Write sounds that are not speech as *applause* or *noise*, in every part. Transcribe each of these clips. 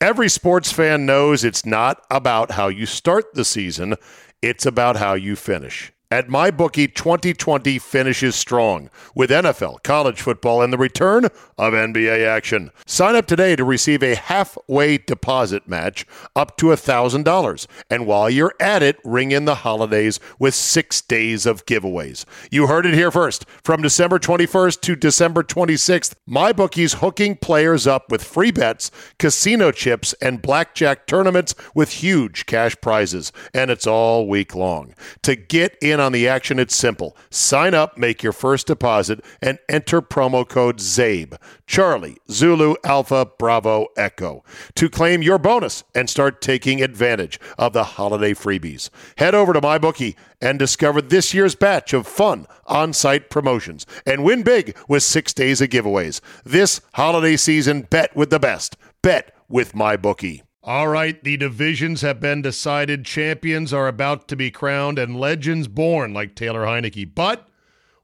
Every sports fan knows it's not about how you start the season, it's about how you finish. At MyBookie, 2020 finishes strong with NFL, college football, and the return of NBA action. Sign up today to receive a halfway deposit match up to $1,000. And while you're at it, ring in the holidays with six days of giveaways. You heard it here first. From December 21st to December 26th, MyBookie's hooking players up with free bets, casino chips, and blackjack tournaments with huge cash prizes. And it's all week long. To get in on the action, it's simple. Sign up, make your first deposit, and enter promo code CZABE, Charlie, Zulu, Alpha, Bravo, Echo, to claim your bonus and start taking advantage of the holiday freebies. Head over to MyBookie and discover this year's batch of fun on site promotions and win big with six days of giveaways. This holiday season, bet with the best. Bet with MyBookie. All right, the divisions have been decided. Champions are about to be crowned and legends born like Taylor Heinicke. But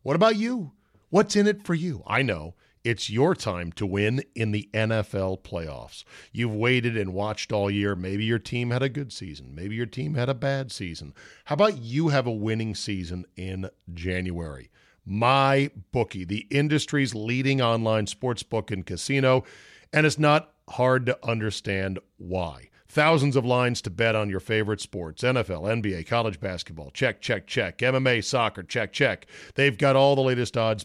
what about you? What's in it for you? I know. It's your time to win in the NFL playoffs. You've waited and watched all year. Maybe your team had a good season. Maybe your team had a bad season. How about you have a winning season in January? My bookie, the industry's leading online sports book and casino, and it's not hard to understand why. Thousands of lines to bet on your favorite sports NFL, NBA, college basketball. Check, check, check. MMA, soccer. Check, check. They've got all the latest odds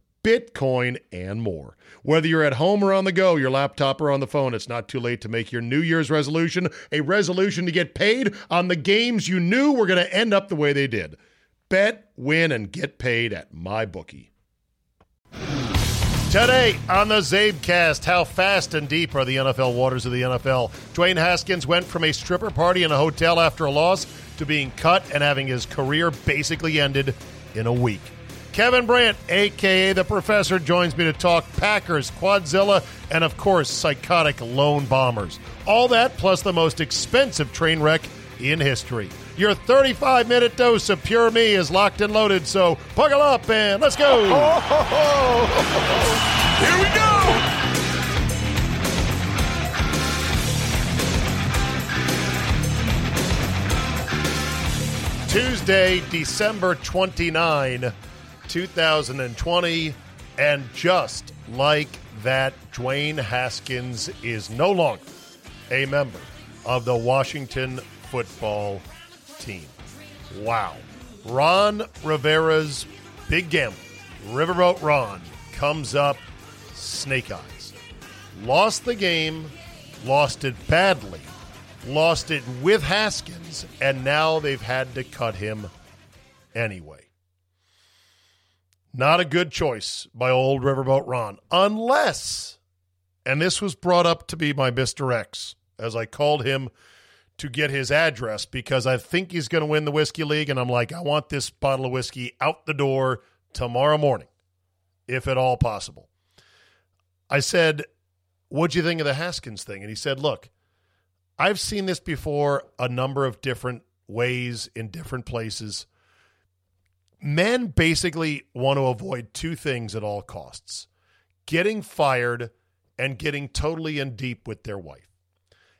Bitcoin, and more. Whether you're at home or on the go, your laptop or on the phone, it's not too late to make your New Year's resolution a resolution to get paid on the games you knew were going to end up the way they did. Bet, win, and get paid at MyBookie. Today on the Czabecast, how fast and deep are the NFL waters of the NFL? Dwayne Haskins went from a stripper party in a hotel after a loss to being cut and having his career basically ended in a week. Kevin Brandt, aka the Professor, joins me to talk Packers, Quadzilla, and of course, psychotic lone bombers. All that plus the most expensive train wreck in history. Your 35 minute dose of pure me is locked and loaded, so buckle up and let's go. *laughs* Here we go. Tuesday, December 29, 2020. And just like that, Dwayne Haskins is no longer a member of the Washington football team. Wow. Ron Rivera's big gamble, Riverboat Ron, comes up snake eyes. Lost the game, lost it badly, lost it with Haskins, and now they've had to cut him anyway. Not a good choice by old Riverboat Ron, unless, and this was brought up to be my Mr. X, as I called him to get his address because I think he's going to win the Whiskey League. And I'm like, I want this bottle of whiskey out the door tomorrow morning, if at all possible. I said, What'd you think of the Haskins thing? And he said, Look, I've seen this before a number of different ways in different places men basically want to avoid two things at all costs getting fired and getting totally in deep with their wife.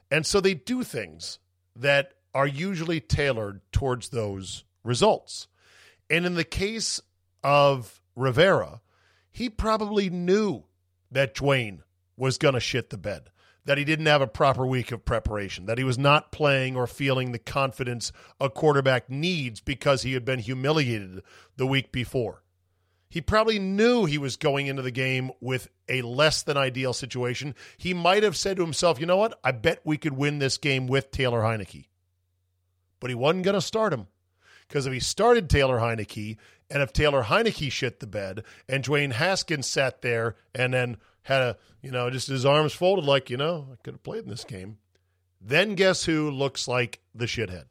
And so they do things that are usually tailored towards those results. And in the case of Rivera, he probably knew that Dwayne was going to shit the bed that he didn't have a proper week of preparation, that he was not playing or feeling the confidence a quarterback needs because he had been humiliated the week before. He probably knew he was going into the game with a less than ideal situation. He might have said to himself, you know what? I bet we could win this game with Taylor Heinicke. But he wasn't going to start him. Because if he started Taylor Heinicke, and if Taylor Heinicke shit the bed, and Dwayne Haskins sat there and then had a, you know, just his arms folded like, you know, I could have played in this game, Then guess who looks like the shithead?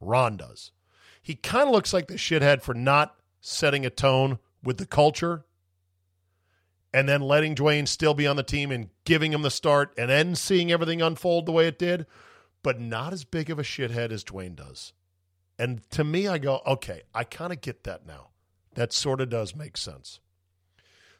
Ron does. He kind of looks like the shithead for not setting a tone with the culture and then letting Dwayne still be on the team and giving him the start and then seeing everything unfold the way it did, but not as big of a shithead as Dwayne does. And to me, I go, okay, I kind of get that now. That sort of does make sense.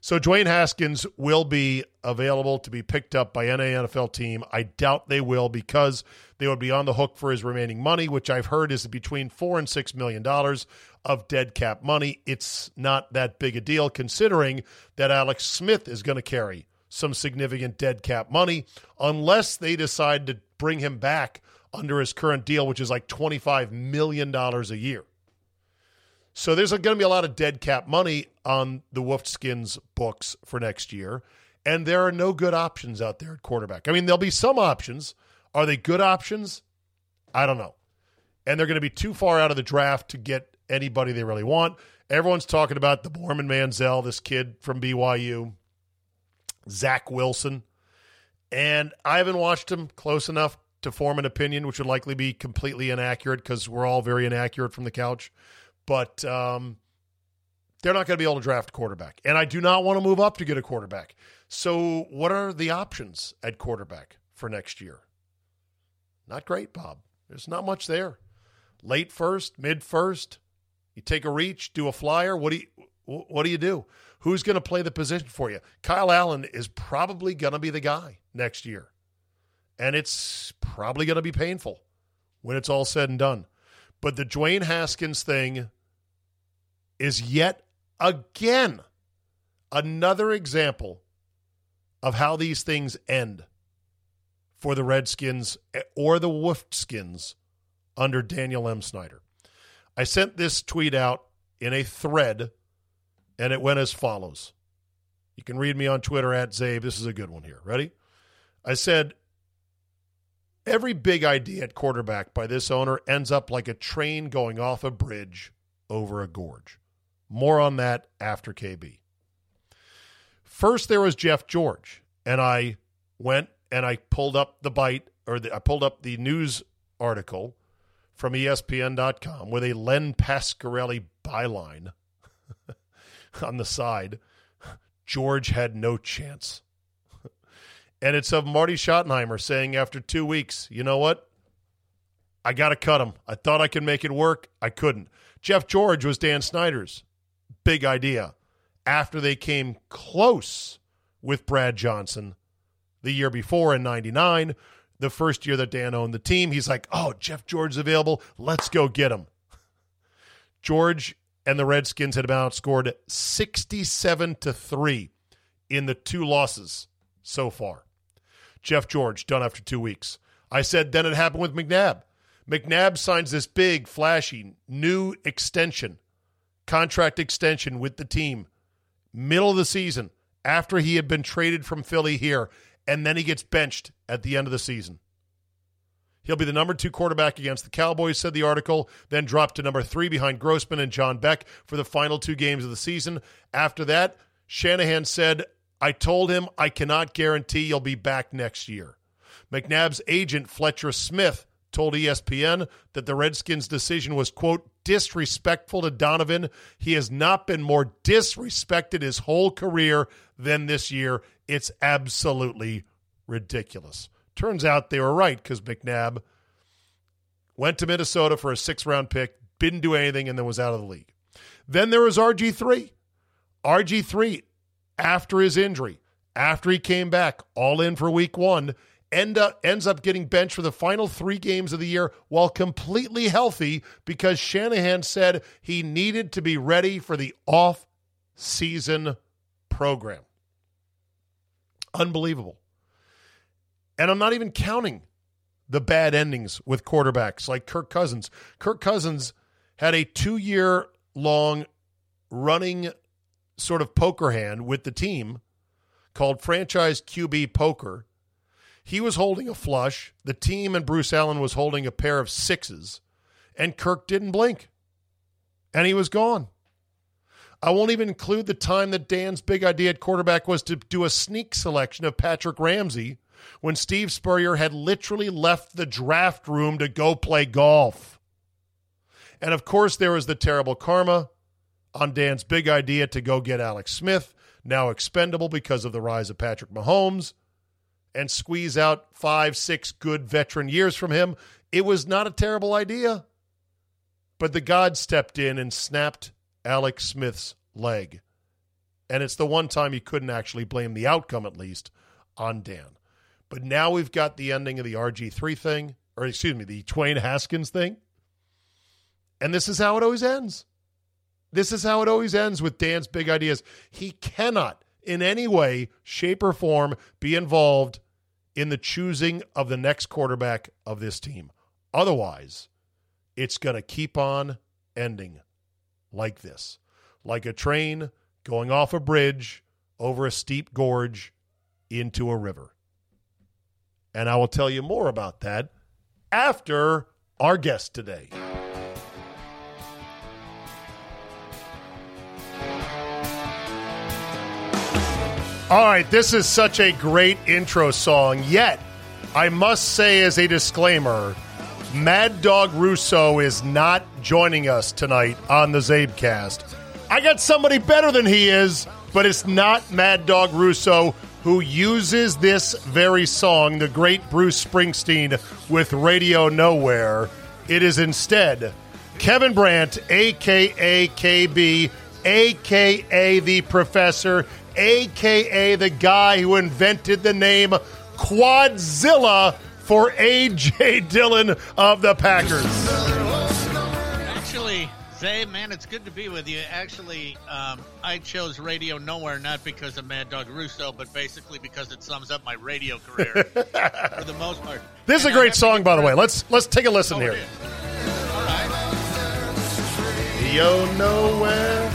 So Dwayne Haskins will be available to be picked up by any NFL team. I doubt they will because they would be on the hook for his remaining money, which I've heard is between four and six million dollars of dead cap money. It's not that big a deal considering that Alex Smith is going to carry some significant dead cap money unless they decide to bring him back under his current deal, which is like $25 million a year. So there's going to be a lot of dead cap money on the Wolfskins books for next year. And there are no good options out there at quarterback. I mean, there'll be some options. Are they good options? I don't know. And they're going to be too far out of the draft to get anybody they really want. Everyone's talking about the Mormon Manziel, this kid from BYU, Zach Wilson. And I haven't watched him close enough to form an opinion, which would likely be completely inaccurate because we're all very inaccurate from the couch but um, they're not going to be able to draft a quarterback. And I do not want to move up to get a quarterback. So, what are the options at quarterback for next year? Not great, Bob. There's not much there. Late first, mid first, you take a reach, do a flyer. What do you what do you do? Who's going to play the position for you? Kyle Allen is probably going to be the guy next year. And it's probably going to be painful when it's all said and done. But the Dwayne Haskins thing is yet again another example of how these things end for the Redskins or the Wolfskins under Daniel M. Snyder. I sent this tweet out in a thread, and it went as follows. You can read me on Twitter at Czabe. This is a good one here. Ready? I said, Every big idea at quarterback by this owner ends up like a train going off a bridge over a gorge. More on that after KB. First, there was Jeff George, and I went and I pulled up the bite, or the, I pulled up the news article from ESPN.com with a Len Pasquarelli byline *laughs* on the side. George had no chance. And it's of Marty Schottenheimer saying after two weeks, you know what? I got to cut him. I thought I could make it work. I couldn't. Jeff George was Dan Snyder's big idea after they came close with Brad Johnson the year before in 99, the first year that Dan owned the team. He's like, oh, Jeff George's available. Let's go get him. George and the Redskins had been outscored 67 to 3 in the two losses so far. Jeff George, done after two weeks. I said then it happened with McNabb. McNabb signs this big, flashy, new extension, contract extension with the team, middle of the season, after he had been traded from Philly here, and then he gets benched at the end of the season. He'll be the number two quarterback against the Cowboys, said the article, then dropped to number three behind Grossman and John Beck for the final two games of the season. After that, Shanahan said, I told him I cannot guarantee you'll be back next year. McNabb's agent, Fletcher Smith, told ESPN that the Redskins' decision was, quote, disrespectful to Donovan. He has not been more disrespected his whole career than this year. It's absolutely ridiculous. Turns out they were right because McNabb went to Minnesota for a six round pick, didn't do anything, and then was out of the league. Then there was RG3. RG3 after his injury, after he came back, all in for week one, end up, ends up getting benched for the final three games of the year while completely healthy because Shanahan said he needed to be ready for the off season program. Unbelievable. And I'm not even counting the bad endings with quarterbacks like Kirk Cousins. Kirk Cousins had a two year long running sort of poker hand with the team called Franchise QB Poker. He was holding a flush. The team and Bruce Allen was holding a pair of sixes, and Kirk didn't blink. And he was gone. I won't even include the time that Dan's big idea at quarterback was to do a sneak selection of Patrick Ramsey when Steve Spurrier had literally left the draft room to go play golf. And of course, there was the terrible karma on Dan's big idea to go get Alex Smith, now expendable because of the rise of Patrick Mahomes, and squeeze out five, six good veteran years from him. It was not a terrible idea. But the God stepped in and snapped Alex Smith's leg. And it's the one time you couldn't actually blame the outcome, at least, on Dan. But now we've got the ending of the RG3 thing, or excuse me, the Dwayne Haskins thing. And this is how it always ends. This is how it always ends with Dan's big ideas. He cannot, in any way, shape, or form, be involved in the choosing of the next quarterback of this team. Otherwise, it's going to keep on ending like this like a train going off a bridge over a steep gorge into a river. And I will tell you more about that after our guest today. All right, this is such a great intro song, yet I must say as a disclaimer, Mad Dog Russo is not joining us tonight on the Czabecast. I got somebody better than he is, but it's not Mad Dog Russo who uses this very song, the great Bruce Springsteen with Radio Nowhere. It is instead Kevin Brandt, aka KB, aka the Professor, aka the guy who invented the name Quadzilla for AJ *laughs* Dillon of the Packers. Actually, Zay, man, it's good to be with you. Actually, um, I chose Radio Nowhere not because of Mad Dog Russo, but basically because it sums up my radio career *laughs* for the most part. This is And a great song, by the way. Let's let's take a listen Oh, here. it is. All right. Radio Nowhere.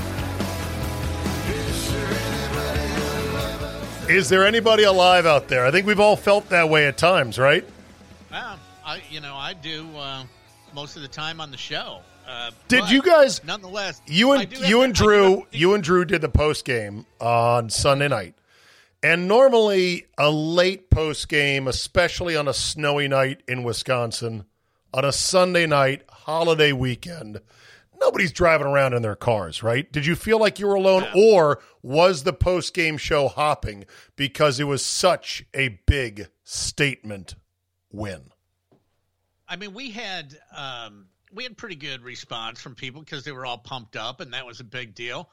Is there anybody alive out there? I think we've all felt that way at times, right? Well, I, you know, I do uh, most of the time on the show. Uh, Did you guys Nonetheless, you and you and do Drew you and Drew did the post game on Sunday night. And normally a late post game, especially on a snowy night in Wisconsin, on a Sunday night holiday weekend, nobody's driving around in their cars, right? Did you feel like you were alone or was the post game show hopping because it was such a big statement win? I mean, we had um, we had pretty good response from people because they were all pumped up, and that was a big deal.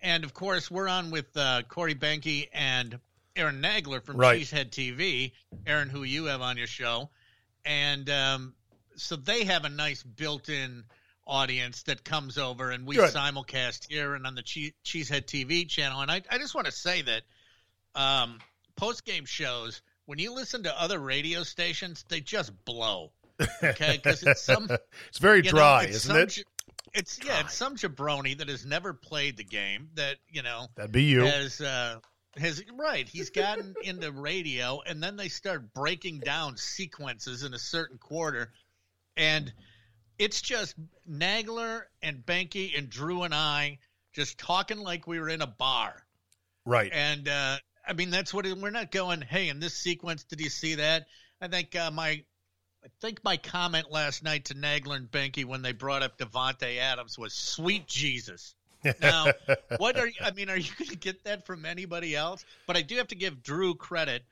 And of course, we're on with uh, Corey Behnke and Aaron Nagler from Right. Cheesehead TV. Aaron, who you have on your show, and um, so they have a nice built-in audience that comes over, and we Good. simulcast here and on the Chee- Cheesehead TV channel. And I, I just want to say that um, post-game shows, when you listen to other radio stations, they just blow. Okay, because it's some *laughs* It's very you know, dry, it's isn't it? j- It's yeah, it's some jabroni that has never played the game that you know That'd be you. has uh, has right. He's gotten *laughs* into radio, and then they start breaking down sequences in a certain quarter, and it's just Nagler and Banky and Drew and I just talking like we were in a bar. Right. And uh, I mean, that's what it, we're not going. Hey, in this sequence, did you see that? I think uh, my, I think my comment last night to Nagler and Behnke when they brought up Davante Adams was "Sweet Jesus." Now, *laughs* what are you, I mean? Are you going to get that from anybody else? But I do have to give Drew credit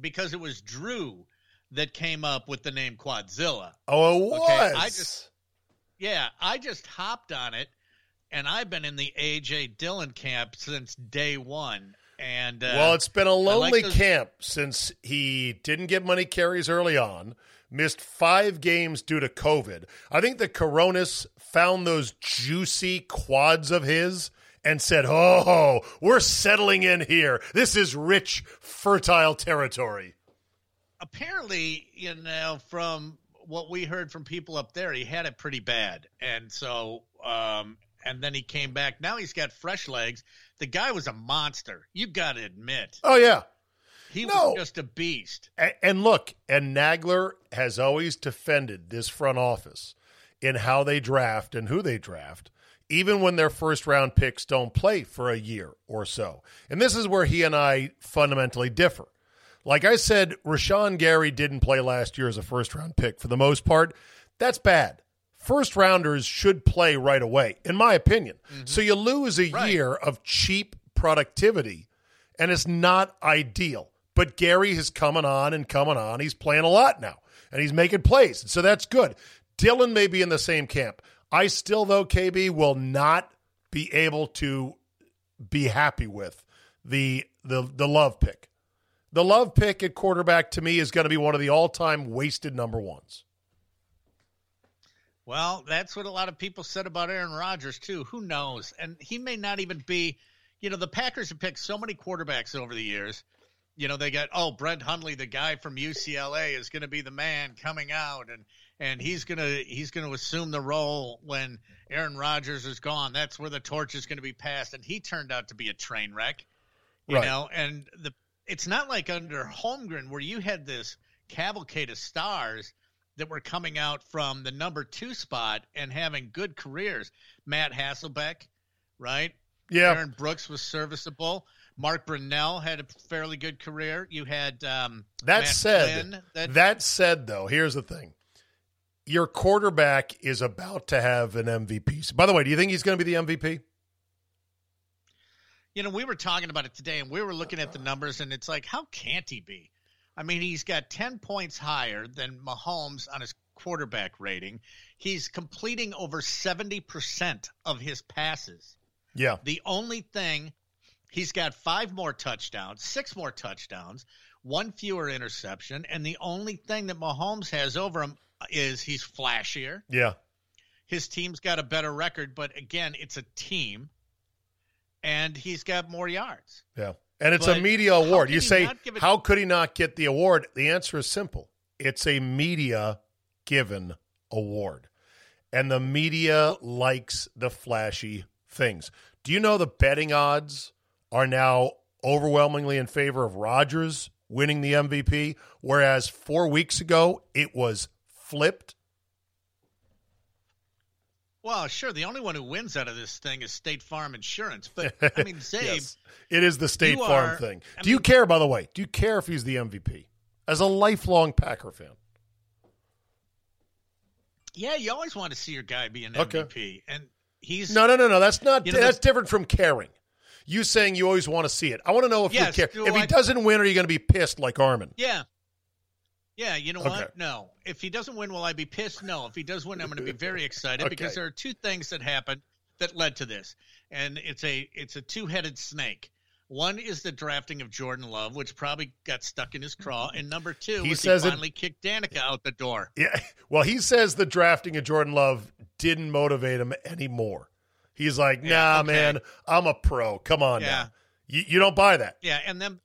because it was Drew that came up with the name Quadzilla. Oh, it was. Okay, I just- Yeah, I just hopped on it, and I've been in the AJ Dillon camp since day one. And uh, well, it's been a lonely those- camp since he didn't get money carries early on, missed five games due to COVID. I think the Coronas found those juicy quads of his and said, Oh, we're settling in here. This is rich, fertile territory. Apparently, you know, from what we heard from people up there, he had it pretty bad, and so, um, and then he came back. Now he's got fresh legs. The guy was a monster. You got to admit, Oh, yeah. he No. was just a beast. A- And look, and Nagler has always defended this front office in how they draft and who they draft, even when their first round picks don't play for a year or so. And this is where he and I fundamentally differ. Like I said, Rashan Gary didn't play last year as a first round pick for the most part. That's bad. First rounders should play right away, in my opinion. Mm-hmm. So you lose a right. year of cheap productivity, and it's not ideal. But Gary is coming on and coming on. He's playing a lot now, and he's making plays. So that's good. Dillon may be in the same camp. I still, though, KB will not be able to be happy with the the the love pick. The love pick at quarterback to me is going to be one of the all time wasted number ones. Well, that's what a lot of people said about Aaron Rodgers too. Who knows? And he may not even be. You know, the Packers have picked so many quarterbacks over the years. You know, they got oh Brett Hundley, the guy from UCLA, is going to be the man coming out, and and he's gonna he's gonna assume the role when Aaron Rodgers is gone. That's where the torch is going to be passed. And he turned out to be a train wreck. You right. know, and the it's not like under Holmgren where you had this cavalcade of stars that were coming out from the number two spot and having good careers. Matt Hasselbeck, right? Yeah. Aaron Brooks was serviceable. Mark Brunell had a fairly good career. You had um, that Matt said. that, that said, though, here's the thing: your quarterback is about to have an MVP. By the way, do you think he's going to be the MVP? You know, we were talking about it today, and we were looking at the numbers, and it's like, how can't he be? I mean, he's got 10 points higher than Mahomes on his quarterback rating. He's completing over 70% of his passes. Yeah. The only thing, he's got five more touchdowns, six more touchdowns, one fewer interception, and the only thing that Mahomes has over him is he's flashier. Yeah. His team's got a better record, but again, it's a team and he's got more yards. Yeah. And it's but a media award. You say, how could he not get the award? The answer is simple it's a media given award. And the media likes the flashy things. Do you know the betting odds are now overwhelmingly in favor of Rodgers winning the MVP, whereas four weeks ago it was flipped well, sure. The only one who wins out of this thing is State Farm Insurance. But I mean, *laughs* Czabe, yes, it is the State Farm are, thing. I Do mean, you care? By the way, do you care if he's the MVP? As a lifelong Packer fan. Yeah, you always want to see your guy be an okay. MVP, and he's no, no, no, no. That's not. You know, that's different from caring. You saying you always want to see it. I want to know if you care. If I, he doesn't win, are you going to be pissed like Armin? Yeah, yeah, you know okay. what? No. If he doesn't win, will I be pissed? No. If he does win, I'm going to be *laughs* very excited okay. because there are two things that happened that led to this, and it's a it's a two headed snake. One is the drafting of Jordan Love, which probably got stuck in his craw, and number two, he says he finally it, kicked Danica out the door. Yeah, *laughs* well, he says the drafting of Jordan Love didn't motivate him anymore. He's like, nah, yeah, okay. man, I'm a pro. Come on yeah. now. You, you don't buy that. Yeah, and then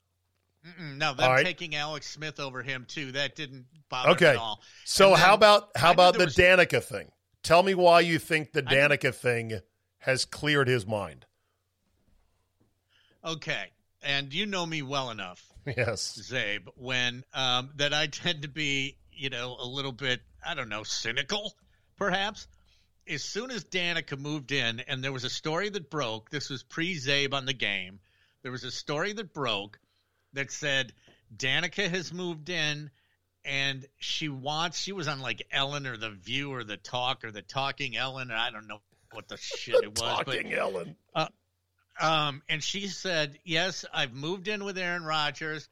Mm-mm, no, them right. taking Alex Smith over him too. That didn't bother okay. me at all. So then, how about how about the was, Danica thing? Tell me why you think the Danica thing has cleared his mind. Okay, and you know me well enough, yes, Czabe, when um, that I *laughs* tend to be, you know, a little bit, I don't know, cynical, perhaps. As soon as Danica moved in, and there was a story that broke. This was pre Zabe on the game. There was a story that broke that said Danica has moved in and she wants she was on like Ellen or the View or the Talk or the Talking Ellen I don't know what the shit it *laughs* was Talking but, Ellen. Uh, um and she said, "Yes, I've moved in with Aaron Rodgers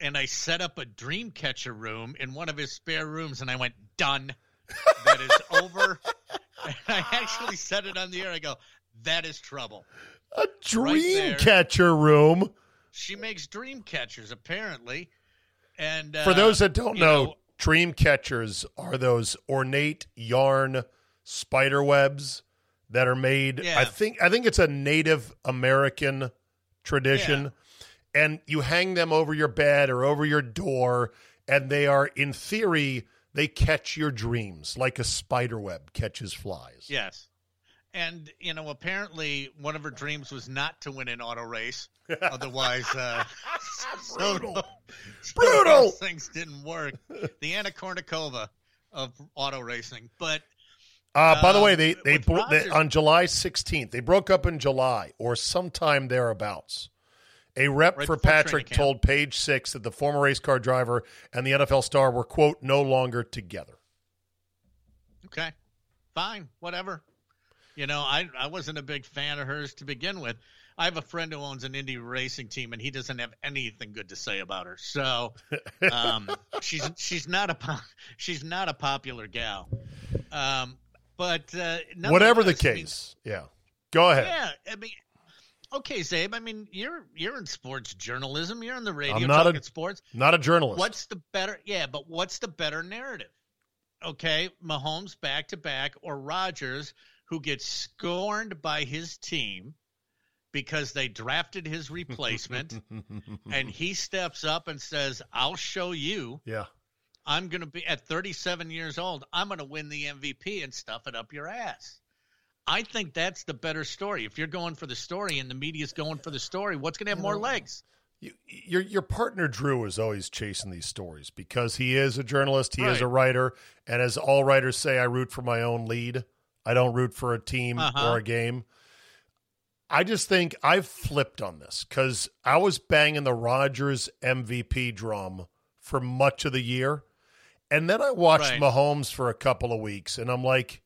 and I set up a dream catcher room in one of his spare rooms and I went, "Done. That is *laughs* over." and I actually said it on the air. I go, "That is trouble." A dream right catcher room. She makes dream catchers apparently. And uh, for those that don't know, know, dream catchers are those ornate yarn spider webs that are made. Yeah. I think I think it's a Native American tradition, yeah. and you hang them over your bed or over your door, and they are in theory they catch your dreams like a spider web catches flies. Yes. And you know, apparently, one of her dreams was not to win an auto race. *laughs* Otherwise, uh, brutal, *laughs* so, brutal things didn't work. The Anna Kournikova of auto racing, but. Uh, by the way, they um, they, bro- they, on July 16th they broke up in July or sometime thereabouts, A rep Right for Patrick told Page Six that the former race car driver and the NFL star were quote no longer together. Okay, fine, whatever. You know, I I wasn't a big fan of hers to begin with. I have a friend who owns an Indy racing team, and he doesn't have anything good to say about her. So, um, *laughs* she's she's not a she's not a popular gal. Um, but uh, Whatever the nonetheless, I mean, case, yeah. Go ahead. yeah, I mean, okay, Czabe. I mean, you're you're in sports journalism. You're on the radio I'm not a- sports. Not a journalist. What's the better? Yeah, but what's the better narrative? Okay, Mahomes back to back or Rodgers, who gets scorned by his team because they drafted his *laughs* replacement, and he *laughs* steps up and says, "I'll show you. yeah. I'm going to be at 37 years old. I'm going to win the MVP and stuff it up your ass." I think that's the better story. If you're going for the story and the media's going for the story, what's going to have more legs? You, your your partner Drew is always chasing these stories because he is a journalist, he is a writer, and as all writers say, I root for my own lead. I don't root for a team Uh-huh. or a game. I just think I've flipped on this because I was banging the Rodgers MVP drum for much of the year, and then I watched Right. Mahomes for a couple of weeks, and I'm like,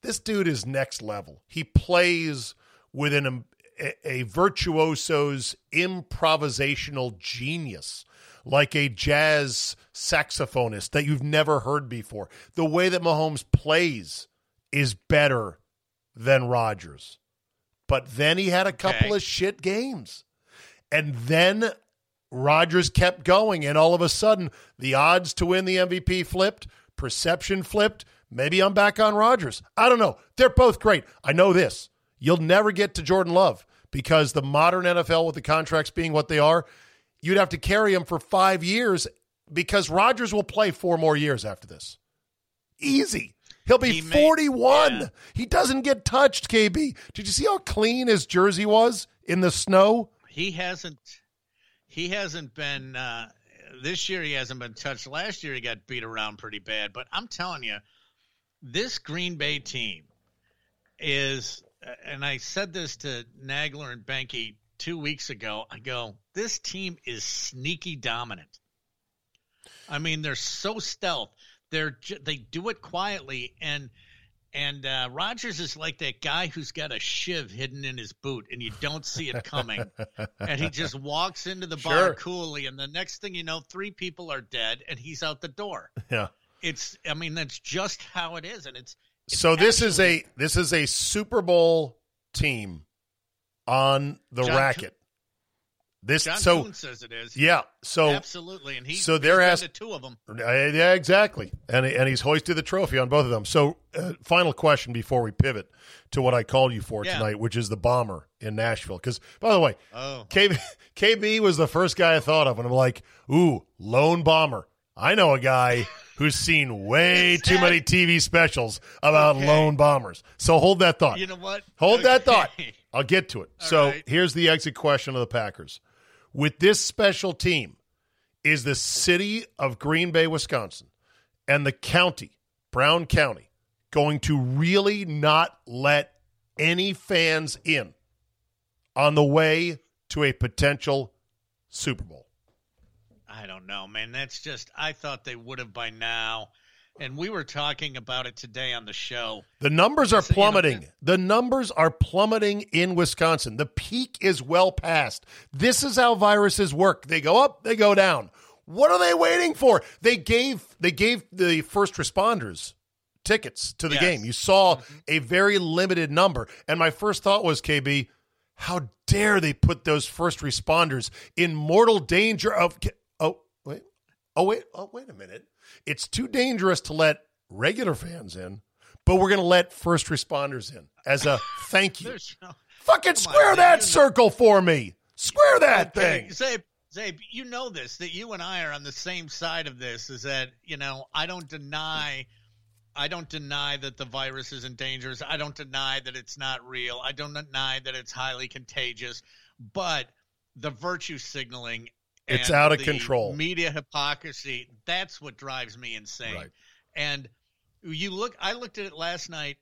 this dude is next level. He plays with an a, a virtuoso's improvisational genius, like a jazz saxophonist that you've never heard before. The way that Mahomes plays is better than Rodgers. But then he had a couple Okay. of shit games. And then Rodgers kept going, and all of a sudden, the odds to win the MVP flipped, perception flipped. Maybe I'm back on Rodgers. I don't know. They're both great. I know this. You'll never get to Jordan Love because the modern NFL, with the contracts being what they are, you'd have to carry him for five years because Rodgers will play four more years after this. Easy. He'll be He may- 41. yeah. He doesn't get touched, KB. Did you see how clean his jersey was in the snow? he hasn't he hasn't been uh this year he hasn't been touched last year he got beat around pretty bad but i'm telling you this green bay team is and i said this to nagler and behnke two weeks ago i go this team is sneaky dominant i mean they're so stealth they're they do it quietly and and uh, Rodgers is like that guy who's got a shiv hidden in his boot, and you don't see it coming, and he just walks into the bar Sure. coolly, and the next thing you know, three people are dead, and he's out the door. Yeah. It's, I mean, that's just how it is, and it's. it's So this is a this is a Super Bowl team on the John racket. This John so Kuhn says it is. yeah. So absolutely, and he so there has- to two of them. Uh, Yeah, exactly. And and he's hoisted the trophy on both of them. So, uh, final question before we pivot to what I called you for Yeah. tonight, which is the bomber in Nashville. Because, by the way, Oh, KB, *laughs* KB was the first guy I thought of, and I'm like, ooh, lone bomber. I know a guy *laughs* who's seen way too many TV specials about Okay. lone bombers. So hold that thought. you know what? Hold that thought. I'll get to it. *laughs* so right. here's the exit question of the Packers. With this special team, is the city of Green Bay, Wisconsin, and the county, Brown County, going to really not let any fans in on the way to a potential Super Bowl? I don't know, man. That's just. I thought they would have by now, and we were talking about it today on the show. The numbers are So, you know, plummeting. the numbers are plummeting in Wisconsin. The peak is well past. This is how viruses work. They go up, they go down. What are they waiting for? They gave they gave the first responders tickets to the Yes. game. You saw mm-hmm. a very limited number. And my first thought was KB, how dare they put those first responders in mortal danger of Oh, wait. Oh, wait. Oh, wait a minute. It's too dangerous to let regular fans in, but we're going to let first responders in as a *laughs* thank you. No. Fucking Come on, square that circle for me. Square that thing. Czabe, Czabe, you know this that you and I are on the same side of this. Is that you know I don't deny, I don't deny that the virus isn't dangerous. I don't deny that it's not real. I don't deny that it's highly contagious. But the virtue signaling, It's out of control. Media hypocrisy. That's what drives me insane. Right. And you look, I looked at it last night.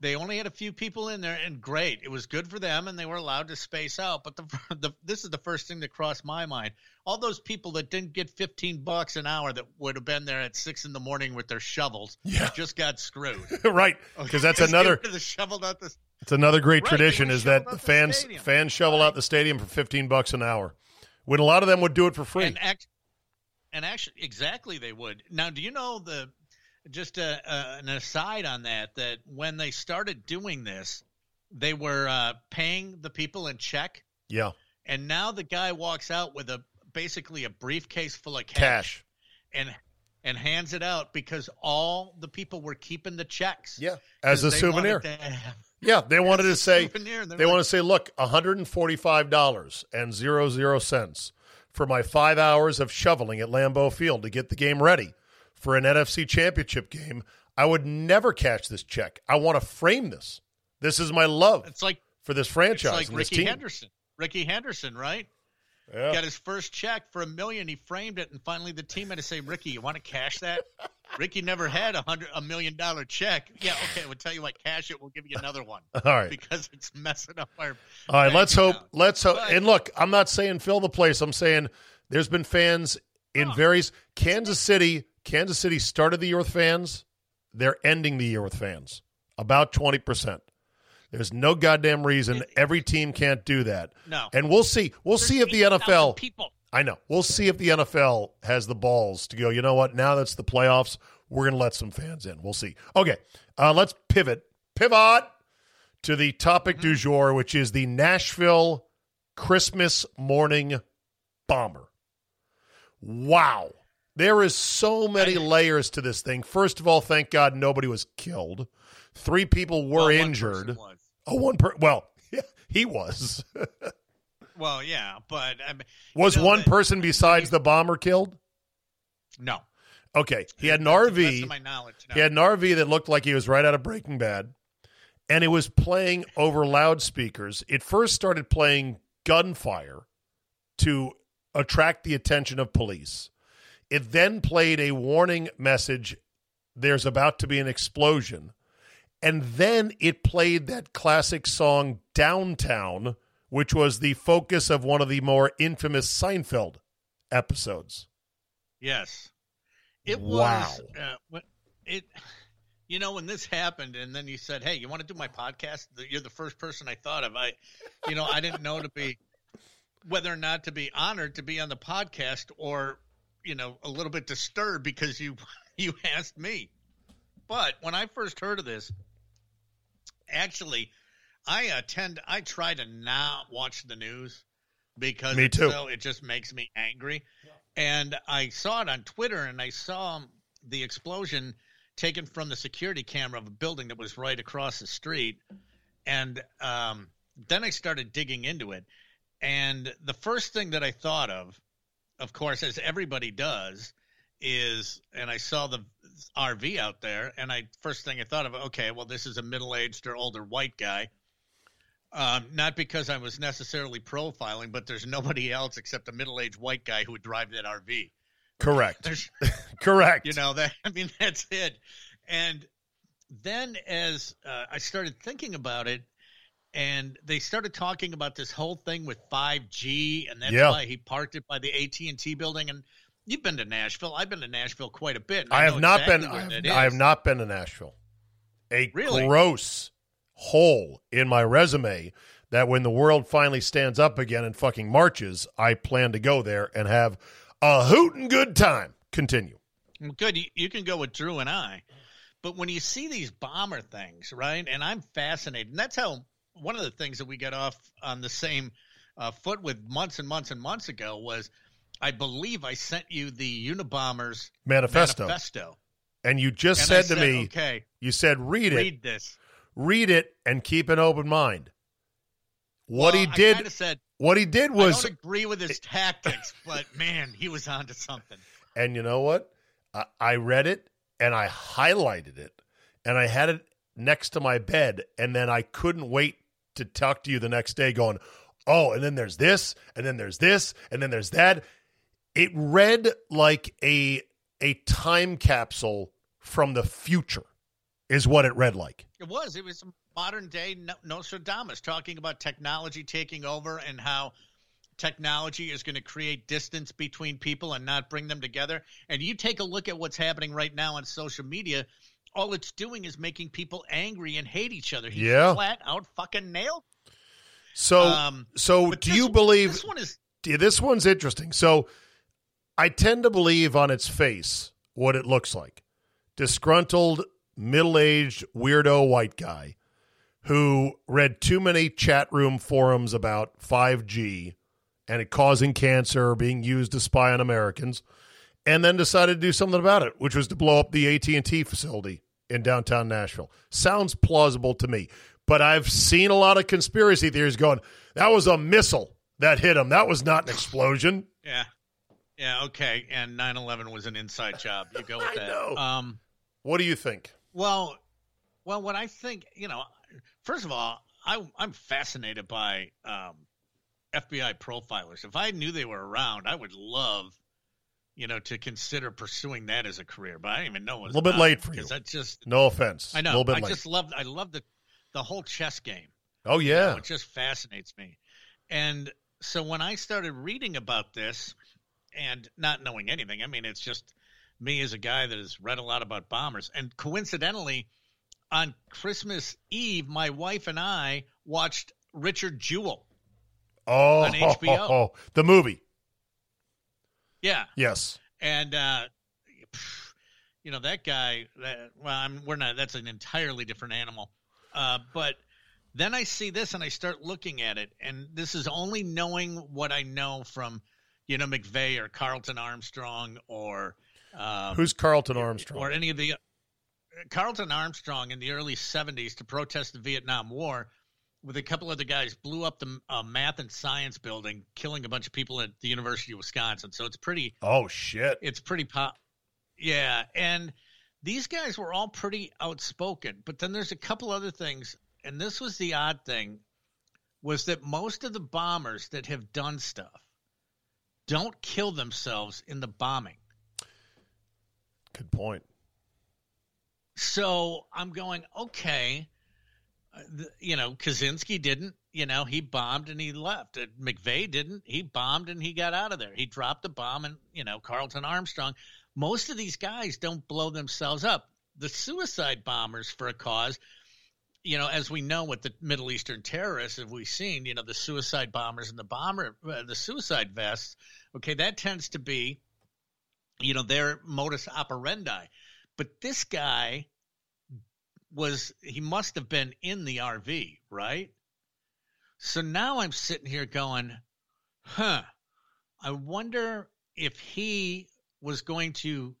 they only had a few people in there, and great, it was good for them, and they were allowed to space out. But the, *laughs* the this is the first thing that crossed my mind: all those people that didn't get fifteen bucks an hour that would have been there at six in the morning with their shovels, Yeah. *laughs* just got screwed. *laughs* right, because that's another get rid of the shoveled out the it's another great Right, tradition is that fans fans shovel out the stadium for fifteen bucks an hour, when a lot of them would do it for free. And act, and actually, exactly, they would. Now, do you know the? Just a, a, an aside on that, that when they started doing this, they were uh, paying the people in check, yeah, and now the guy walks out with a basically a briefcase full of cash, cash. and and hands it out because all the people were keeping the checks. Yeah, as a souvenir. have- Yeah, they wanted to *laughs* say they're like, want to say, look, one hundred and forty-five dollars and zero zero cents for my five hours of shoveling at Lambeau Field to get the game ready for an NFC Championship game. I would never cash this check. I want to frame this. This is my love It's like for this it's franchise like Rickey. Henderson. Rickey Henderson, right? Yeah. got his first check for a million. He framed it, and finally the team had to say, "Rickey, you want to cash that?" *laughs* Rickey never had a hundred, a million dollar check. Yeah, okay. We'll tell you what, cash it. We'll give you another one *laughs* All right. because it's messing up our. All right, let's hope. Let's hope. But- And look, I'm not saying fill the place. I'm saying there's been fans in Oh. various Kansas City. Kansas City started the year with fans. They're ending the year with fans. About twenty percent. There's no goddamn reason every team can't do that. No. And we'll see. We'll see if the NFL. people. I know. We'll see if the NFL has the balls to go, you know what? Now that's the playoffs. We're going to let some fans in. We'll see. Okay. Uh, let's pivot. Pivot to the topic du jour, which is the Nashville Christmas morning bomber. Wow. There is so many layers to this thing. First of all, thank God nobody was killed. Three people were Well, one injured. Oh, one per well, *laughs* yeah, he was. *laughs* Well, yeah, but I mean, was you know, one the- person besides the bomber killed? No, Okay, he had an To the best RV. my knowledge, no. He had an RV that looked like he was right out of Breaking Bad, and it was playing over loudspeakers. It first started playing gunfire to attract the attention of police. It then played a warning message there's about to be an explosion. And then it played that classic song Downtown, which was the focus of one of the more infamous Seinfeld episodes. Yes, it Wow. was. Uh, it, you know, when this happened, and then you said, "Hey, you want to do my podcast?" You're the first person I thought of. I, you know, I didn't know to be whether or not to be honored to be on the podcast, or you know, a little bit disturbed because you *laughs* you asked me. But when I first heard of this, actually, I attend. I try to not watch the news because Me too. so it just makes me angry. And I saw it on Twitter, and I saw the explosion taken from the security camera of a building that was right across the street. And um, then I started digging into it, and the first thing that I thought of, of course, as everybody does, is, and I saw the RV out there, and I first thing I thought of, okay, well, this is a middle-aged or older white guy. Um, not because I was necessarily profiling, but there's nobody else except a middle-aged white guy who would drive that RV. Correct. There's, *laughs* *laughs* Correct. you know that. *laughs* I mean, that's it. And then as uh, I started thinking about it, and they started talking about this whole thing with 5G, and that's Yeah. why he parked it by the AT and T building. And you've been to Nashville. I've been to Nashville quite a bit. and I have not exactly been. I have, I have not been to Nashville. A Really? gross hole in my resume that when the world finally stands up again and fucking marches, I plan to go there and have a hootin' good time. Continue. Good. You, you can go with Drew and I. But when you see these bomber things, right? And I'm fascinated. And that's how one of the things that we got off on the same uh, foot with months and months and months ago was I believe I sent you the Unabombers Manifesto. manifesto. And you just And I said to me, okay, you said, read it, read this. Read it, and keep an open mind. What Well, he did, said, what he did was. I don't agree with his tactics, but man, he was onto something. and you know what? I, I read it and I highlighted it and I had it next to my bed, and then I couldn't wait to talk to you the next day, going, "Oh, and then there's this, and then there's this, and then there's that." It read like a a time capsule from the future. Is what it read like. It was. It was modern day Nostradamus talking about technology taking over and how technology is going to create distance between people and not bring them together. And you take a look at what's happening right now on social media. All it's doing is making people angry and hate each other. He yeah. flat out fucking nailed. So, um, so do you believe this one is? This one's interesting. So, I tend to believe on its face what it looks like: disgruntled, middle-aged, weirdo white guy who read too many chat room forums about 5G and it causing cancer or being used to spy on Americans, and then decided to do something about it, which was to blow up the AT&T facility in downtown Nashville. Sounds plausible to me. But I've seen a lot of conspiracy theories going, that was a missile that hit him. That was not an explosion. Yeah. Yeah, okay. And 9/11 was an inside job. You go with *laughs* that. Um what do you think? Well, well, what I think, you know, first of all, I, I'm fascinated by um, FBI profilers. If I knew they were around, I would love, you know, to consider pursuing that as a career. But I didn't even know it was a little bit late for you. Because just no offense. I know. A little bit I late. just love. I love the the whole chess game. Oh yeah, you know, it just fascinates me. And so when I started reading about this, and not knowing anything, I mean, it's just me as a guy that has read a lot about bombers, and coincidentally. On Christmas Eve, my wife and I watched Richard Jewell Oh, on HBO. oh, *laughs* the movie. Yeah. Yes. And uh, you know that guy. That, well, I'm, we're not. That's an entirely different animal. Uh, but then I see this and I start looking at it, and this is only knowing what I know from, you know, McVeigh or Karleton Armstrong or um, who's Karleton Armstrong or any of the Karleton Armstrong in the early '70s to protest the Vietnam War with a couple other guys blew up the uh, math and science building, killing a bunch of people at the University of Wisconsin. So it's pretty. Oh shit! It's pretty pop. Yeah, and these guys were all pretty outspoken. But then there's a couple other things, and this was the odd thing, was that most of the bombers that have done stuff don't kill themselves in the bombing. Good point. So I'm going, okay you know, Kaczynski didn't. You know, he bombed and he left. Uh, McVeigh didn't. He bombed and he got out of there. He dropped the bomb and, you know, Karleton Armstrong. Most of these guys don't blow themselves up. The suicide bombers for a cause, you know, as we know with the Middle Eastern terrorists, have we seen, you know, the suicide bombers and the bomber, uh, the suicide vests. Okay, that tends to be, you know, their modus operandi. But this guy was he must have been in the RV, right? So now I'm sitting here going, huh, I wonder if he was going to,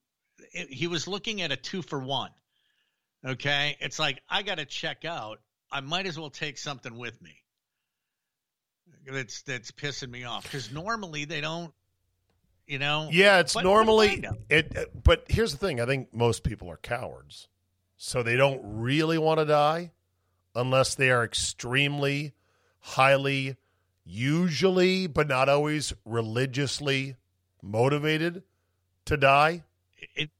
he was looking at a two for one. Okay. It's like, I got to check out. I might as well take something with me. That's, that's pissing me off because normally they don't, you know. Yeah, it's normally it. Uh, but here's the thing: I think most people are cowards. So they don't really want to die unless they are extremely, highly, usually, but not always religiously motivated to die. It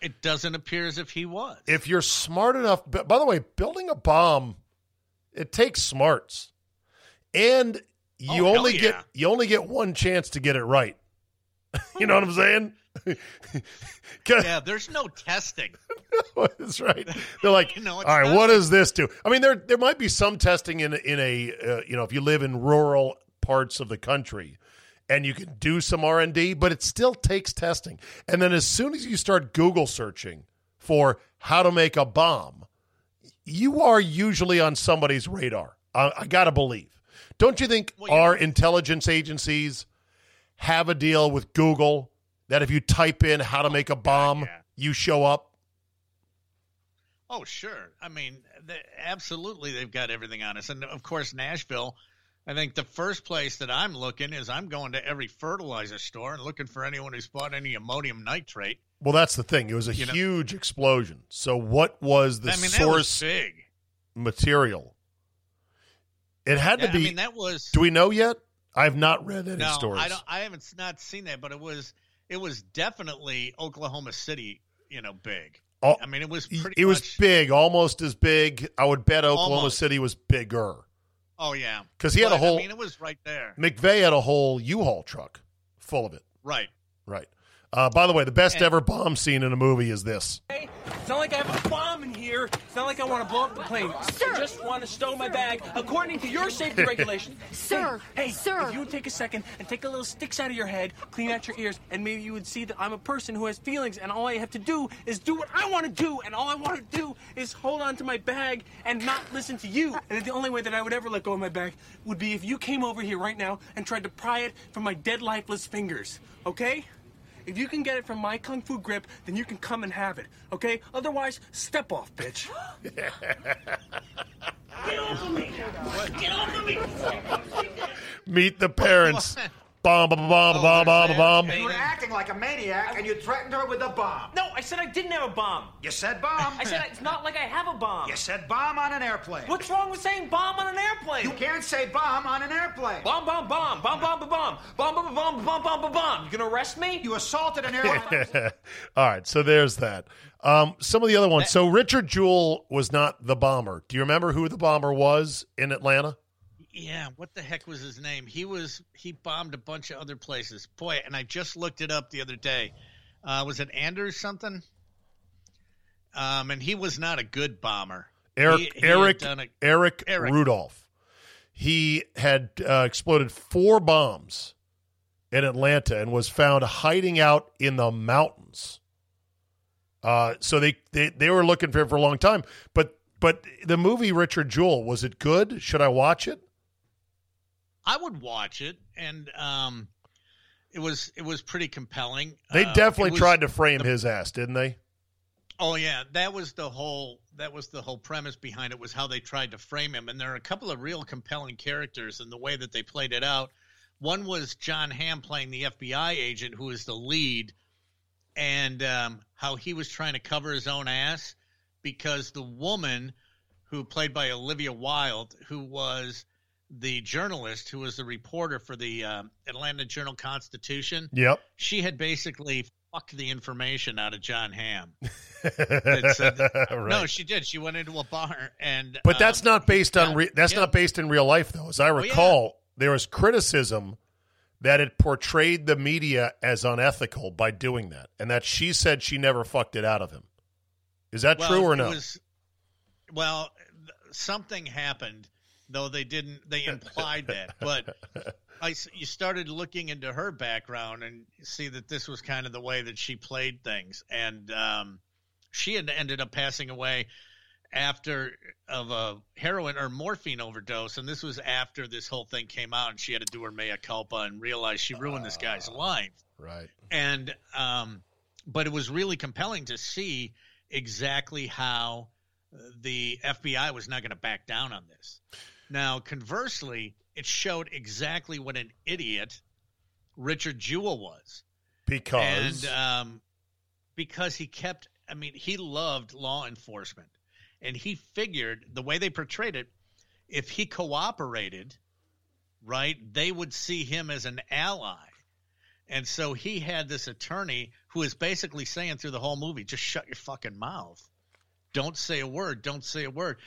it doesn't appear as if he was. If you're smart enough, by the way, building a bomb, it takes smarts, and you oh, only yeah. get you only get one chance to get it right. *laughs* you know what I'm saying? *laughs* yeah, there's no testing. *laughs* That's right. They're like, no, all right, not. what does this do? I mean, there there might be some testing in in a uh, you know if you live in rural parts of the country, and you can do some R and D, but it still takes testing. And then as soon as you start Google searching for how to make a bomb, you are usually on somebody's radar. I, I gotta believe. Don't you think well, you our know, intelligence agencies have a deal with Google that if you type in how to oh, make a bomb, God, yeah. you show up? Oh, sure. I mean, they, absolutely, they've got everything on us. And of course, Nashville. I think the first place that I'm looking is I'm going to every fertilizer store and looking for anyone who's bought any ammonium nitrate. Well, that's the thing. It was a You know- huge explosion. So, what was the I mean, source big. material? It had to be. I mean, that was do we know yet? I've not read any no. stories. I don't. I haven't not seen that, but it was it was definitely Oklahoma City. You know, big. Oh, I mean, it was pretty. it was big, almost as big. I would bet Oklahoma Almost. City was bigger Oh yeah, because he had a whole. I mean, it was right there. McVeigh had a whole U-Haul truck full of it. Right. Right. Uh, by the way, the best And- ever bomb scene in a movie is this. It's not like I have a bomb in here. It's not like I want to blow up the plane. Sir. I just want to stow my bag according to your safety *laughs* regulations. Sir, hey, hey, sir. if you would take a second and take a little sticks out of your head, clean out your ears, and maybe you would see that I'm a person who has feelings, and all I have to do is do what I want to do, and all I want to do is hold on to my bag and not listen to you. And the only way that I would ever let go of my bag would be if you came over here right now and tried to pry it from my dead, lifeless fingers. Okay? If you can get it from my kung fu grip, then you can come and have it, okay? Otherwise, step off, bitch. *gasps* Get off of me! Get off of me! Meet the parents. Bomb, bomb, bomb, bomb, bomb, bomb. You were acting like a maniac and you threatened her with a bomb. No, I said I didn't have a bomb. You said bomb. I said it's not like I have a bomb. You said bomb on an airplane. What's wrong with saying bomb on an airplane? You can't say bomb on an airplane. Bomb, bomb, bomb, bomb, bomb, bomb, bomb, bomb, bomb, bomb, bomb, bomb, bomb, bomb. You gonna arrest me? You assaulted an airline. All right, so there's that. Um, some of the other ones. So Richard Jewell was not the bomber. Do you remember who the bomber was in Atlanta? Yeah, what the heck was his name? He was he bombed a bunch of other places. Boy, and I just looked it up the other day. Uh, was it Anders something? Um, and he was not a good bomber. Eric He- he Eric a- Eric Eric. Rudolph. He had uh, exploded four bombs in Atlanta and was found hiding out in the mountains. Uh, so they, they they were looking for him for a long time. But but the movie Richard Jewell was it good? Should I watch it? I would watch it, and um, it was it was pretty compelling. They Uh, definitely it was- tried to frame his ass, didn't they? Oh yeah, that was the whole that was the whole premise behind it was how they tried to frame him, and there are a couple of real compelling characters in the way that they played it out. One was Jon Hamm playing the FBI agent who is the lead, and um, how he was trying to cover his own ass because the woman who played by Olivia Wilde, who was the journalist who was the reporter for the um, Atlanta Journal Constitution, Yep. she had basically fucked the information out of Jon Hamm. *laughs* Right. No, she did. She went into a bar and. But that's um, not based on yeah, re- that's yeah. not based in real life though. As I yeah. recall, there was criticism that it portrayed the media as unethical by doing that, and that she said she never fucked it out of him. Is that well, true or no? was- well, something happened, though they didn't. They implied that, but I you started looking into her background and see that this was kind of the way that she played things, and um, she had ended up passing away after of a heroin or morphine overdose, and this was after this whole thing came out, and she had to do her mea culpa and realize she ruined this guy's life right. and um, but it was really compelling to see exactly how uh, the FBI was not going to back down on this. Now, conversely, it showed exactly what an idiot Richard Jewell was, Because and um, because he kept, I mean, he loved law enforcement, and he figured the way they portrayed it, if he cooperated, right, they would see him as an ally. And so he had this attorney who is basically saying through the whole movie, just shut your fucking mouth. Don't say a word. Don't say a word.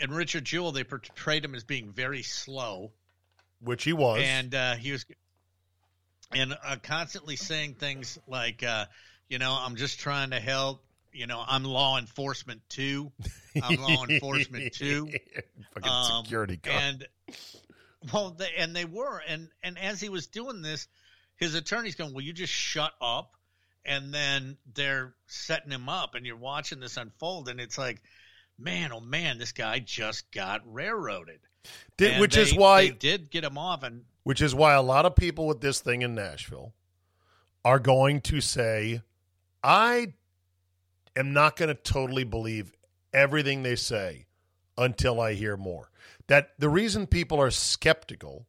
And Richard Jewell, they portrayed him as being very slow. which he was. And uh, he was and uh, constantly saying things like, uh, you know, I'm just trying to help. You know, I'm law enforcement too. I'm law *laughs* enforcement too. *laughs* Fucking Um, security guard. And well, they, and they were, and and as he was doing this, his attorney's going, "Will you just shut up?" And then they're setting him up, and you're watching this unfold, and it's like, man, oh man, this guy just got railroaded. Did- which is why they did get him off, and which is why a lot of people with this thing in Nashville are going to say, I am not going to totally believe everything they say until I hear more. That the reason people are skeptical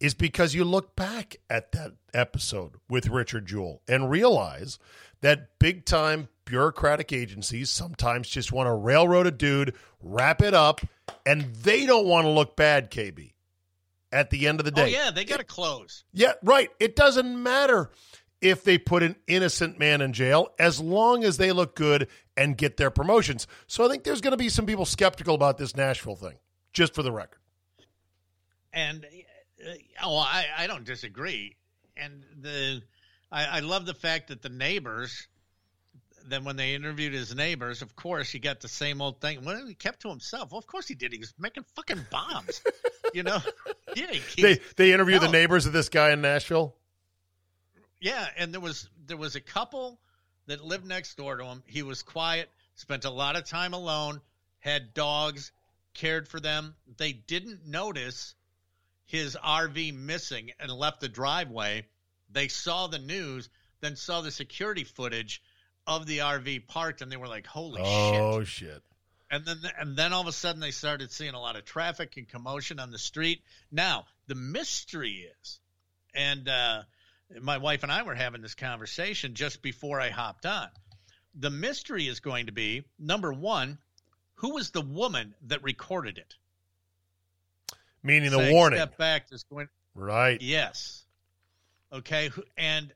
is because you look back at that episode with Richard Jewell and realize that big time bureaucratic agencies sometimes just want to railroad a dude, wrap it up, and they don't want to look bad, KB. At the end of the day, oh yeah, they got to close. yeah, right. It doesn't matter if they put an innocent man in jail as long as they look good and get their promotions. So I think there's going to be some people skeptical about this Nashville thing, just for the record. And uh, oh, I, I don't disagree. And the I, I love the fact that the neighbors. Then when they interviewed his neighbors, of course he got the same old thing. Well, he kept to himself. Well, of course he did. He was making fucking bombs. *laughs* you know. *laughs* Yeah. He, They they interview the neighbors of this guy in Nashville. Yeah, and there was there was a couple that lived next door to him. He was quiet, spent a lot of time alone, had dogs, cared for them. They didn't notice his RV missing and left the driveway. They saw the news, then saw the security footage of the RV parked, and they were like, "Holy shit!" Oh shit! And then and then all of a sudden they started seeing a lot of traffic and commotion on the street. Now the mystery is, and uh, my wife and I were having this conversation just before I hopped on. The mystery is going to be number one, who was the woman that recorded it? Meaning the Saying, warning, Step back. There's going. right? Yes. Okay. And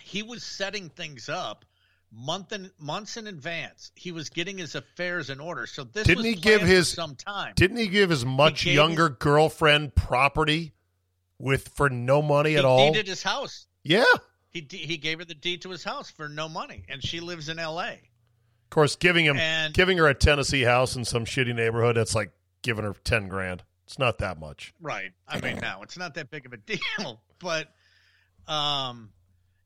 he was setting things up month and months in advance. He was getting his affairs in order. So this Didn't was he give his- some time. Didn't he give his much younger girlfriend property with for no money at all? He deeded his house. Yeah. He he gave her the deed to his house for no money, and she lives in L.A. Of course, giving him And- giving her a Tennessee house in some shitty neighborhood, that's like giving her ten grand. It's not that much. Right. I mean, now it's not that big of a *laughs* deal, but um,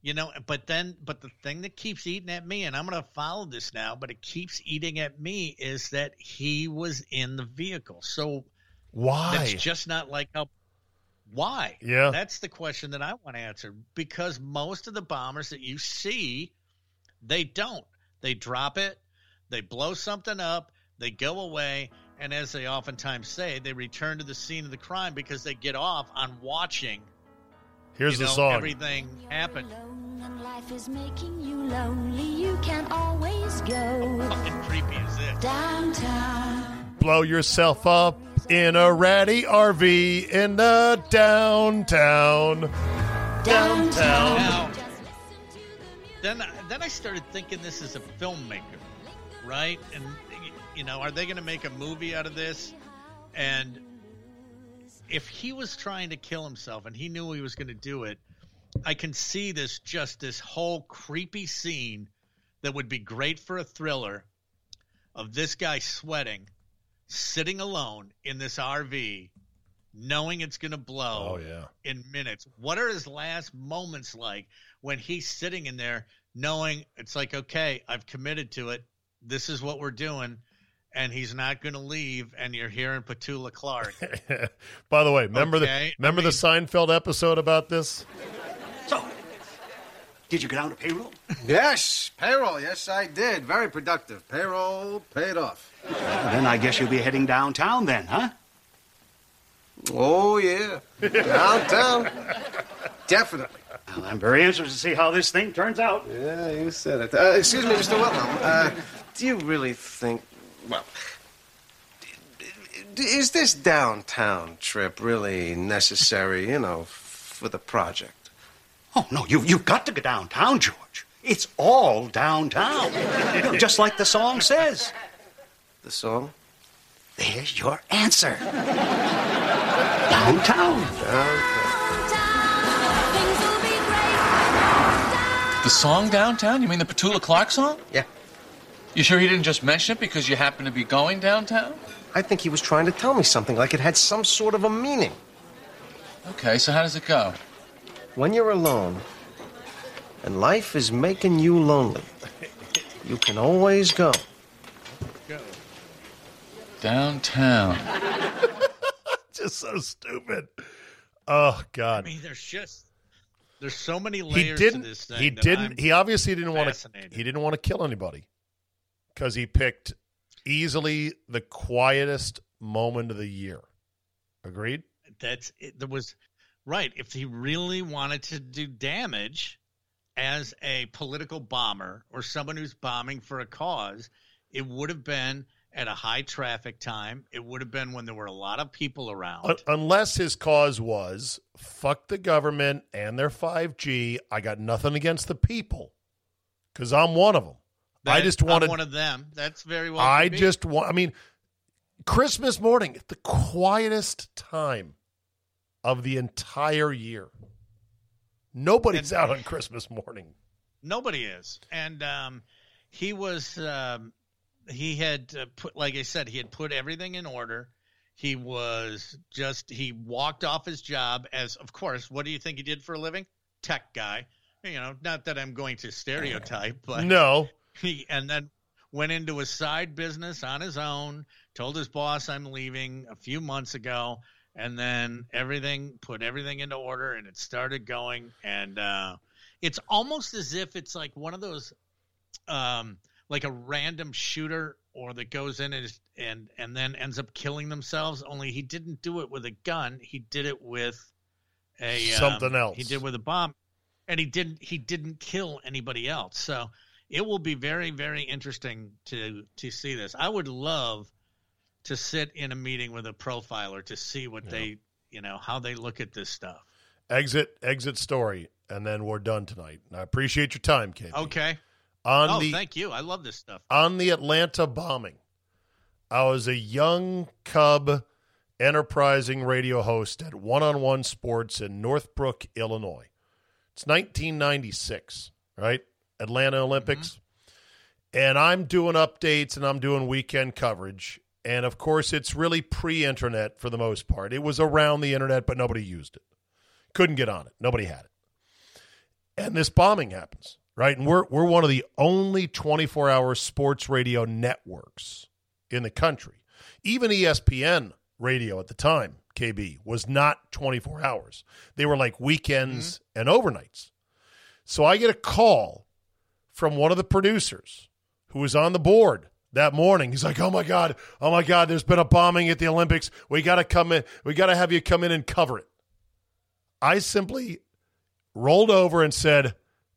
you know, but then, but the thing that keeps eating at me, and I'm going to follow this now, but it keeps eating at me is that he was in the vehicle. So Why? that's just not like how. Why? Yeah. That's the question that I want to answer because most of the bombers that you see, they don't. They drop it, they blow something up, they go away, and as they oftentimes say, they return to the scene of the crime because they get off on watching Here's you the song. everything happened. Alone and life is making you lonely. You can always go Fucking creepy is this? downtown. Blow yourself up in a ratty RV in the downtown. Downtown. Now, then, then I started thinking this is a filmmaker, right? And you know, are they going to make a movie out of this? And if he was trying to kill himself and he knew he was going to do it, I can see this just this whole creepy scene that would be great for a thriller of this guy sweating, sitting alone in this RV, knowing it's going to blow Oh yeah. in minutes. What are his last moments like when he's sitting in there knowing it's like, okay, I've committed to it. This is what we're doing. And he's not going to leave. And you're hearing Petula Clark. *laughs* By the way, remember Okay, the I remember the Seinfeld episode about this? So, did you get out of payroll? Yes, payroll. Yes, I did. Very productive. Payroll paid off. Well, then I guess you'll be heading downtown then, huh? Oh, yeah. Downtown. Definitely. Well, I'm very interested to see how this thing turns out. Yeah, you said it. Uh, excuse me, Mr. Wilhelm. Uh, do you really think. Well. d- d- Is this downtown trip really necessary, you know, for the project? Oh, no, you, you've got to go downtown, George. It's all downtown. You know, just like the song says. The song? There's your answer. Downtown. Downtown. Things will be great. The song downtown? You mean the Petula Clark song? Yeah. You sure he didn't just mention it because you happen to be going downtown? I think he was trying to tell me something, like it had some sort of a meaning. Okay, so how does it go? When you're alone and life is making you lonely, you can always go. Downtown. *laughs* Just so stupid. Oh God. I mean, there's just, there's so many layers He didn't. to this thing. He didn't. I'm he obviously didn't want to. He didn't want to kill anybody because he picked easily the quietest moment of the year. Agreed. that's it, there was right if he really wanted to do damage as a political bomber or someone who's bombing for a cause it would have been at a high traffic time. It would have been when there were a lot of people around. Un- unless his cause was fuck the government and their 5G. I got nothing against the people because I'm one of them. I just wanted. one of them. That's very well. I just want. I mean, Christmas morning, the quietest time of the entire year. Nobody's And- out on Christmas morning. Nobody is. And um, he was, um, he had uh, put, like I said, he had put everything in order. He was just, he walked off his job as, of course, what do you think he did for a living? Tech guy. You know, not that I'm going to stereotype, but No, he, and then went into a side business on his own, told his boss, I'm leaving a few months ago. And then everything, put everything into order and it started going. And, uh, it's almost as if it's like one of those um like a random shooter or that goes in and and and then ends up killing themselves only he didn't do it with a gun he did it with a um, Something else. he did with a bomb and he didn't he didn't kill anybody else so it will be very very interesting to to see this i would love to sit in a meeting with a profiler to see what they you know how they look at this stuff exit, exit story, and then we're done tonight. And I appreciate your time, Kate. okay On oh the thank you i love this stuff on the Atlanta bombing, I was a young cub, enterprising radio host at One on One Sports in Northbrook, Illinois. It's 1996, right? Atlanta Olympics. Mm-hmm. And I'm doing updates and I'm doing weekend coverage. And of course, it's really pre internet for the most part. It was around the internet, but nobody used it. Couldn't get on it. Nobody had it. And this bombing happens, right? And we're, we're one of the only 24 hour sports radio networks in the country. Even ESPN radio at the time, KB, was not 24 hours. They were like weekends mm-hmm. and overnights. So I get a call from one of the producers who was on the board that morning. He's like, "Oh my god, oh my god, there's been a bombing at the Olympics. We got to come in. We got to have you come in and cover it." I simply rolled over and said,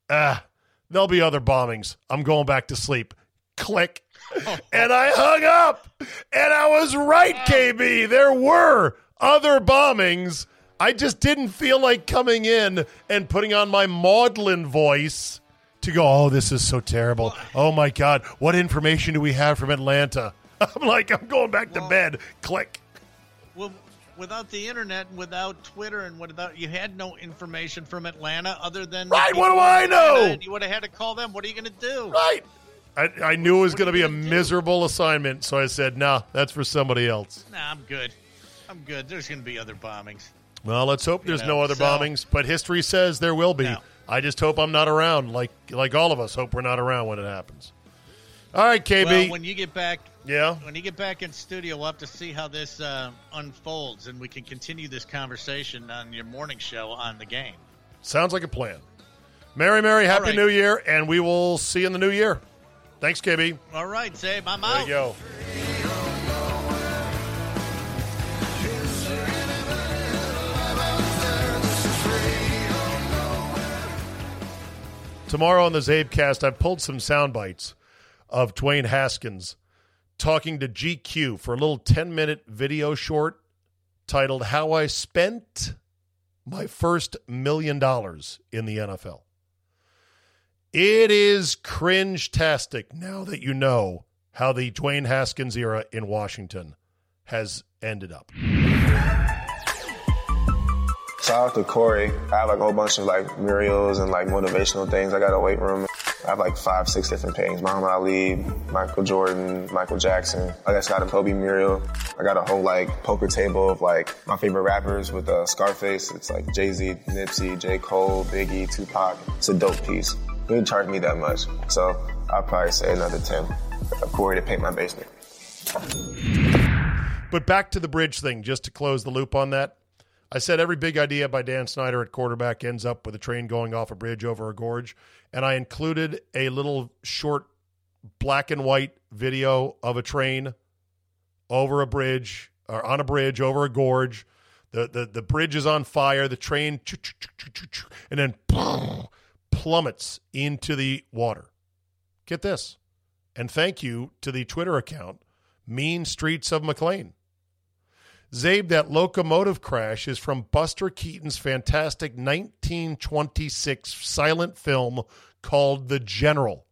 "Ah, there'll be other bombings. I'm going back to sleep." Click. *laughs* and I hung up. And I was right, KB. There were other bombings. I just didn't feel like coming in and putting on my maudlin voice to go, oh, this is so terrible. Oh my God. What information do we have from Atlanta? *laughs* I'm like, I'm going back to bed. Click. Well, without the internet, and without Twitter, and without you had no information from Atlanta other than Right, what do I know? And you would have had to call them. What are you going to do? Right. I, I knew it was going to be a do? miserable assignment. So I said, no, that's for somebody else. Nah, I'm good. I'm good. There's going to be other bombings. Well, let's hope there's know, no other so- bombings, but history says there will be. No. I just hope I'm not around, like like all of us hope we're not around when it happens. All right, KB. Well, when you get back, yeah. when you get back in studio, we'll have to see how this uh, unfolds, and we can continue this conversation on your morning show on the game. Sounds like a plan. Merry, Merry, Happy right. New Year, and we will see you in the new year. Thanks, KB. All right, Czabe, I'm There out. you go. Tomorrow on the Czabecast, I've pulled some sound bites of Dwayne Haskins talking to GQ for a little 10 minute video short titled How I Spent My First Million Dollars in the NFL. It is cringe tastic now that you know how the Dwayne Haskins era in Washington has ended up. Shout out to Corey. I have like a whole bunch of like murals and like motivational things. I got a weight room. I have like five, six different paintings. Muhammad Ali, Michael Jordan, Michael Jackson. I just got a Kobe mural. I got a whole like poker table of like my favorite rappers with uh, Scarface. It's like Jay-Z, Nipsey, J. Cole, Biggie, Tupac. It's a dope piece. He didn't charge me that much. So I'll probably say another 10. for Corey to paint my basement. But back to the bridge thing, just to close the loop on that. I said every big idea by Dan Snyder at quarterback ends up with a train going off a bridge over a gorge. And I included a little short black and white video of a train over a bridge or on a bridge over a gorge. The, the, the bridge is on fire. The train, and then *clears throat* plummets into the water. Get this. And thank you to the Twitter account, Mean Streets of McLean. Czabe, that locomotive crash is from Buster Keaton's fantastic 1926 silent film called The General.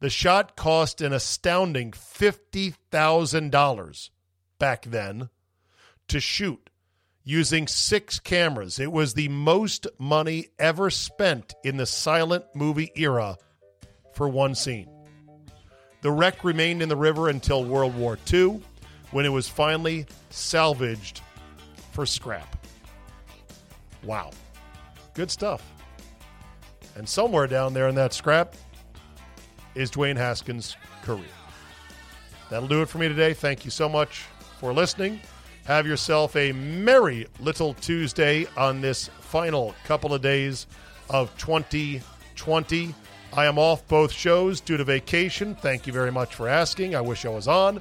The shot cost an astounding $50,000 back then to shoot using six cameras. It was the most money ever spent in the silent movie era for one scene. The wreck remained in the river until World War II when it was finally salvaged for scrap. Wow. Good stuff. And somewhere down there in that scrap is Dwayne Haskins' career. That'll do it for me today. Thank you so much for listening. Have yourself a merry little Tuesday on this final couple of days of 2020. I am off both shows due to vacation. Thank you very much for asking. I wish I was on,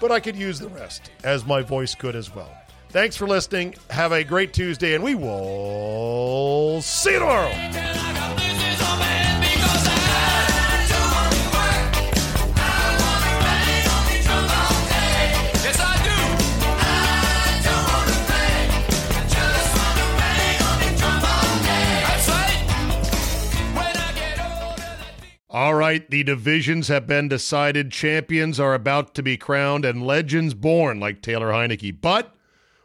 but I could use the rest, as my voice could as well. Thanks for listening. Have a great Tuesday, and we will see you tomorrow. The divisions have been decided. Champions are about to be crowned and legends born, like Taylor Heinicke. But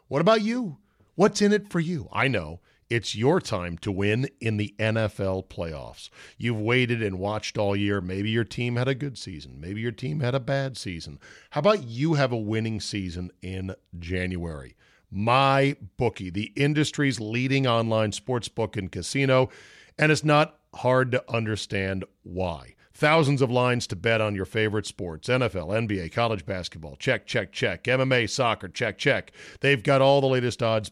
what about you? What's in it for you? I know. It's your time to win in the NFL playoffs. You've waited and watched all year. Maybe your team had a good season. Maybe your team had a bad season. How about you have a winning season in January? My bookie, the industry's leading online sports book and casino, and it's not hard to understand why. Thousands of lines to bet on your favorite sports NFL, NBA, college basketball. Check, check, check. MMA, soccer. Check, check. They've got all the latest odds,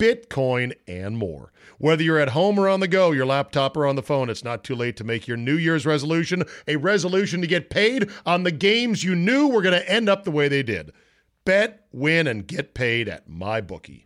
Bitcoin, and more. Whether you're at home or on the go, your laptop or on the phone, it's not too late to make your New Year's resolution a resolution to get paid on the games you knew were going to end up the way they did. Bet, win, and get paid at MyBookie.